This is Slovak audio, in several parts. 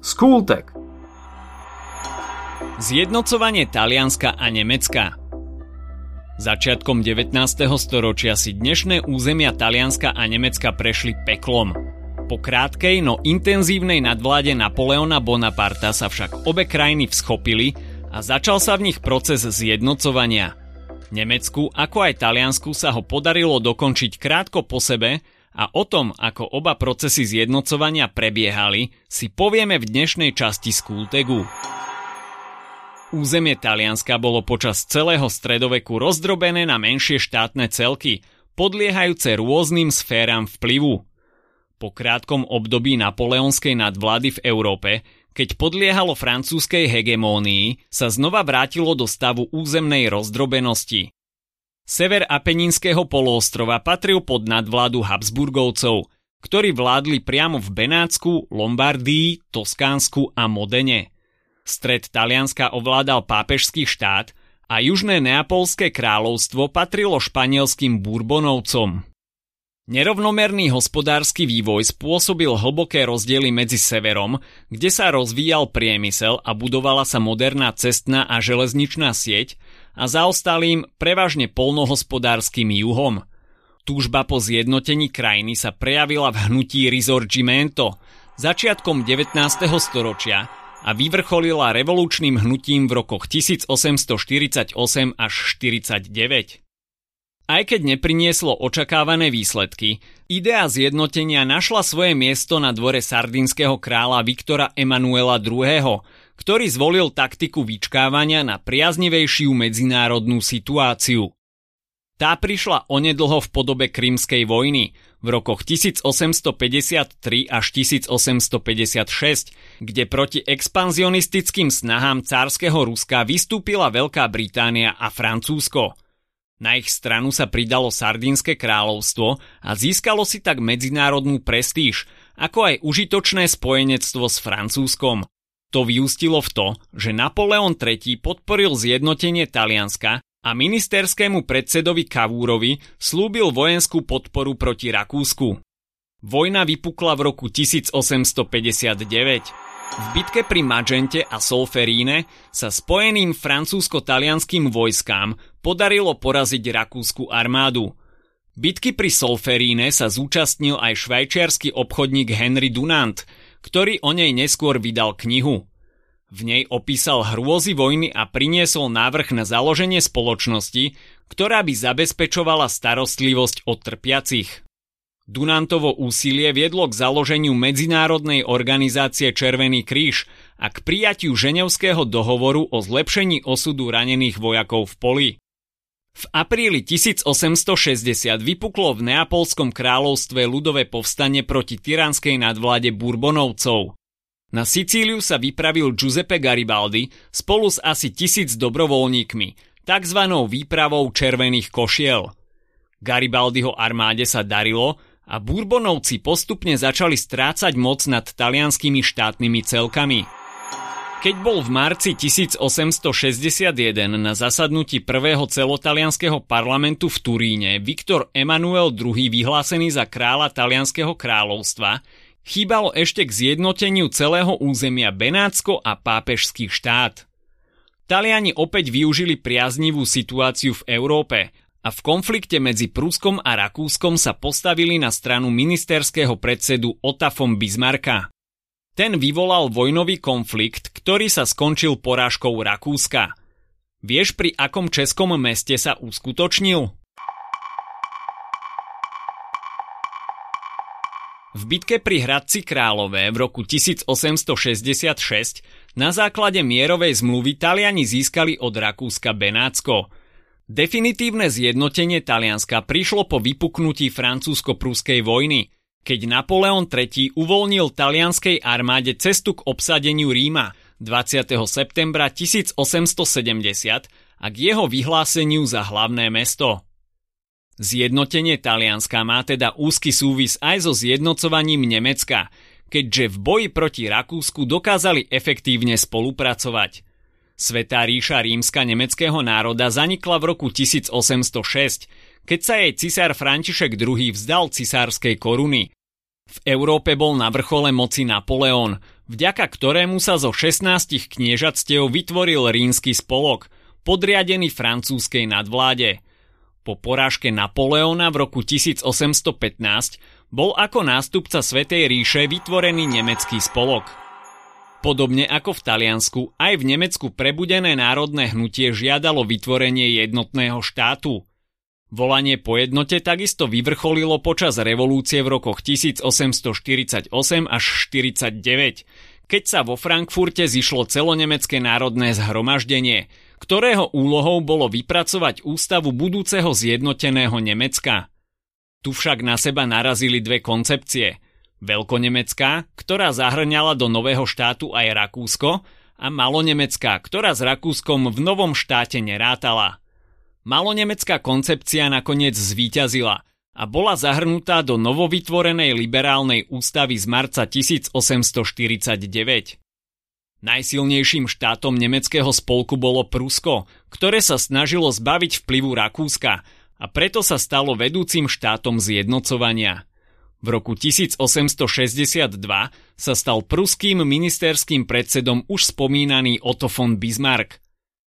Skultek Zjednocovanie Talianska a Nemecka Začiatkom 19. storočia si dnešné územia Talianska a Nemecka prešli peklom. Po krátkej, no intenzívnej nadvláde Napoleona Bonaparta sa však obe krajiny vschopili a začal sa v nich proces zjednocovania. Nemecku ako aj Taliansku sa ho podarilo dokončiť krátko po sebe a o tom, ako oba procesy zjednocovania prebiehali, si povieme v dnešnej časti Skultegu. Územie Talianska bolo počas celého stredoveku rozdrobené na menšie štátne celky, podliehajúce rôznym sféram vplyvu. Po krátkom období napoleonskej nadvlády v Európe, keď podliehalo francúzskej hegemónii, sa znova vrátilo do stavu územnej rozdrobenosti. Sever Apeninského poloostrova patril pod nadvládu Habsburgovcov, ktorí vládli priamo v Benátsku, Lombardii, Toskánsku a Modene. Stred Talianska ovládal pápežský štát a južné neapolské kráľovstvo patrilo španielským Bourbonovcom. Nerovnomerný hospodársky vývoj spôsobil hlboké rozdiely medzi severom, kde sa rozvíjal priemysel a budovala sa moderná cestná a železničná sieť, a zaostalým prevažne polnohospodárskym juhom. Túžba po zjednotení krajiny sa prejavila v hnutí Risorgimento začiatkom 19. storočia a vyvrcholila revolučným hnutím v rokoch 1848 až 49. Aj keď neprinieslo očakávané výsledky, idea zjednotenia našla svoje miesto na dvore sardínskeho kráľa Viktora Emanuela II., ktorý zvolil taktiku vyčkávania na priaznivejšiu medzinárodnú situáciu. Tá prišla onedlho v podobe Krymskej vojny v rokoch 1853 až 1856, kde proti expanzionistickým snahám cárskeho Ruska vystúpila Veľká Británia a Francúzsko. Na ich stranu sa pridalo Sardínske kráľovstvo a získalo si tak medzinárodnú prestíž, ako aj užitočné spojenectvo s Francúzskom. To vyústilo v to, že Napoleon III podporil zjednotenie Talianska a ministerskému predsedovi Kavúrovi slúbil vojenskú podporu proti Rakúsku. Vojna vypukla v roku 1859. V bitke pri Magente a Solferíne sa spojeným francúzsko-talianským vojskám podarilo poraziť rakúsku armádu. Bitky pri Solferíne sa zúčastnil aj švajčiarsky obchodník Henry Dunant – ktorý o nej neskôr vydal knihu. V nej opísal hrôzy vojny a priniesol návrh na založenie spoločnosti, ktorá by zabezpečovala starostlivosť od trpiacich. Dunantovo úsilie viedlo k založeniu Medzinárodnej organizácie Červený kríž a k prijatiu Ženevského dohovoru o zlepšení osudu ranených vojakov v poli. V apríli 1860 vypuklo v Neapolskom kráľovstve ľudové povstanie proti tyranskej nadvláde Bourbonovcov. Na Sicíliu sa vypravil Giuseppe Garibaldi spolu s asi tisíc dobrovoľníkmi, tzv. výpravou červených košiel. Garibaldiho armáde sa darilo a Bourbonovci postupne začali strácať moc nad talianskými štátnymi celkami – keď bol v marci 1861 na zasadnutí prvého celotalianského parlamentu v Turíne Viktor Emanuel II vyhlásený za kráľa talianského kráľovstva, chýbalo ešte k zjednoteniu celého územia Benátsko a pápežský štát. Taliani opäť využili priaznivú situáciu v Európe a v konflikte medzi Prúskom a Rakúskom sa postavili na stranu ministerského predsedu Ota von Bismarcka. Ten vyvolal vojnový konflikt, ktorý sa skončil porážkou Rakúska. Vieš, pri akom českom meste sa uskutočnil? V bitke pri Hradci Králové v roku 1866 na základe mierovej zmluvy Taliani získali od Rakúska Benátsko. Definitívne zjednotenie Talianska prišlo po vypuknutí francúzsko-prúskej vojny – keď Napoleon III uvoľnil talianskej armáde cestu k obsadeniu Ríma 20. septembra 1870 a k jeho vyhláseniu za hlavné mesto. Zjednotenie Talianska má teda úzky súvis aj so zjednocovaním Nemecka, keďže v boji proti Rakúsku dokázali efektívne spolupracovať. Svetá ríša rímska nemeckého národa zanikla v roku 1806, keď sa jej cisár František II vzdal cisárskej koruny. V Európe bol na vrchole moci Napoleon, vďaka ktorému sa zo 16 kniežatstiev vytvoril rímsky spolok, podriadený francúzskej nadvláde. Po porážke Napoleona v roku 1815 bol ako nástupca Svetej ríše vytvorený nemecký spolok. Podobne ako v Taliansku, aj v Nemecku prebudené národné hnutie žiadalo vytvorenie jednotného štátu – Volanie po jednote takisto vyvrcholilo počas revolúcie v rokoch 1848 až 49, keď sa vo Frankfurte zišlo celonemecké národné zhromaždenie, ktorého úlohou bolo vypracovať ústavu budúceho zjednoteného Nemecka. Tu však na seba narazili dve koncepcie. Veľkonemecká, ktorá zahrňala do nového štátu aj Rakúsko, a malonemecká, ktorá s Rakúskom v novom štáte nerátala. Malonemecká koncepcia nakoniec zvíťazila a bola zahrnutá do novovytvorenej liberálnej ústavy z marca 1849. Najsilnejším štátom nemeckého spolku bolo Prusko, ktoré sa snažilo zbaviť vplyvu Rakúska a preto sa stalo vedúcim štátom zjednocovania. V roku 1862 sa stal pruským ministerským predsedom už spomínaný Otto von Bismarck –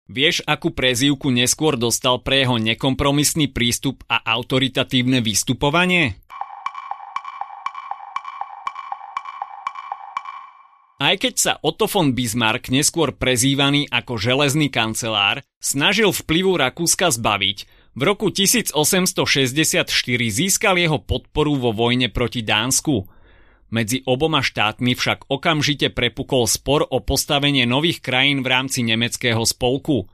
Vieš, akú prezývku neskôr dostal pre jeho nekompromisný prístup a autoritatívne vystupovanie? Aj keď sa Otto von Bismarck, neskôr prezývaný ako železný kancelár, snažil vplyvu Rakúska zbaviť, v roku 1864 získal jeho podporu vo vojne proti Dánsku – medzi oboma štátmi však okamžite prepukol spor o postavenie nových krajín v rámci nemeckého spolku.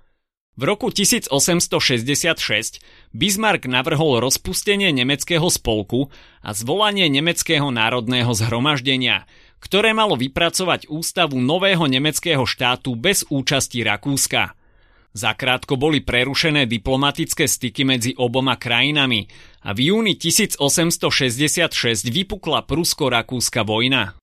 V roku 1866 Bismarck navrhol rozpustenie nemeckého spolku a zvolanie nemeckého národného zhromaždenia, ktoré malo vypracovať ústavu nového nemeckého štátu bez účasti Rakúska – Zakrátko boli prerušené diplomatické styky medzi oboma krajinami a v júni 1866 vypukla prusko-rakúska vojna.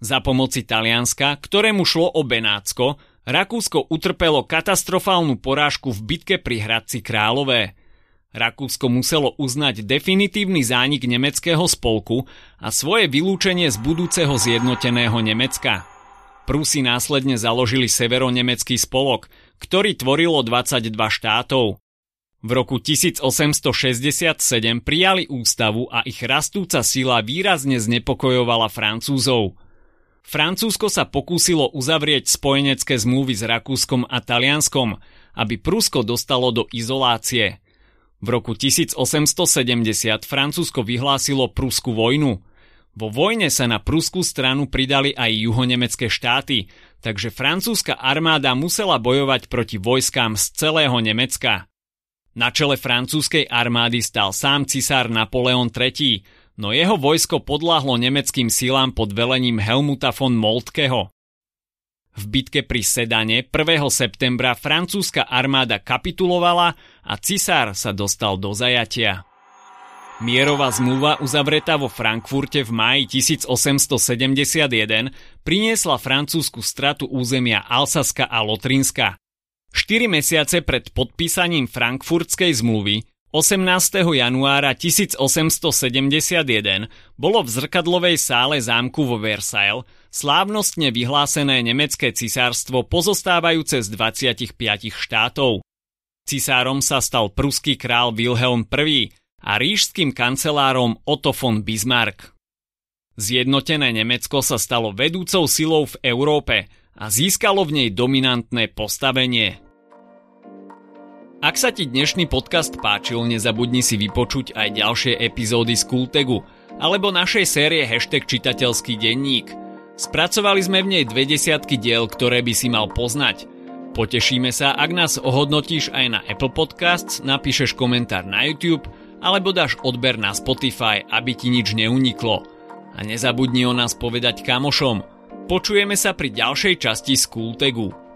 Za pomoci Talianska, ktorému šlo o Benátsko, Rakúsko utrpelo katastrofálnu porážku v bitke pri Hradci Králové. Rakúsko muselo uznať definitívny zánik nemeckého spolku a svoje vylúčenie z budúceho zjednoteného Nemecka. Prúsi následne založili severonemecký spolok, ktorý tvorilo 22 štátov. V roku 1867 prijali ústavu a ich rastúca sila výrazne znepokojovala Francúzov. Francúzsko sa pokúsilo uzavrieť spojenecké zmluvy s Rakúskom a Talianskom, aby Prusko dostalo do izolácie. V roku 1870 Francúzsko vyhlásilo Prusku vojnu – vo vojne sa na pruskú stranu pridali aj juhonemecké štáty, takže francúzska armáda musela bojovať proti vojskám z celého Nemecka. Na čele francúzskej armády stal sám cisár Napoleon III, no jeho vojsko podláhlo nemeckým silám pod velením Helmuta von Moltkeho. V bitke pri Sedane 1. septembra francúzska armáda kapitulovala a cisár sa dostal do zajatia. Mierová zmluva uzavretá vo Frankfurte v máji 1871 priniesla francúzsku stratu územia Alsaska a Lotrinska. 4 mesiace pred podpísaním frankfurtskej zmluvy 18. januára 1871 bolo v zrkadlovej sále zámku vo Versailles slávnostne vyhlásené nemecké cisárstvo pozostávajúce z 25 štátov. Cisárom sa stal pruský král Wilhelm I, a rížským kancelárom Otto von Bismarck. Zjednotené Nemecko sa stalo vedúcou silou v Európe a získalo v nej dominantné postavenie. Ak sa ti dnešný podcast páčil, nezabudni si vypočuť aj ďalšie epizódy z Kultegu alebo našej série hashtag čitateľský denník. Spracovali sme v nej dve desiatky diel, ktoré by si mal poznať. Potešíme sa, ak nás ohodnotíš aj na Apple Podcasts, napíšeš komentár na YouTube – alebo dáš odber na Spotify, aby ti nič neuniklo. A nezabudni o nás povedať kamošom. Počujeme sa pri ďalšej časti Skultegu.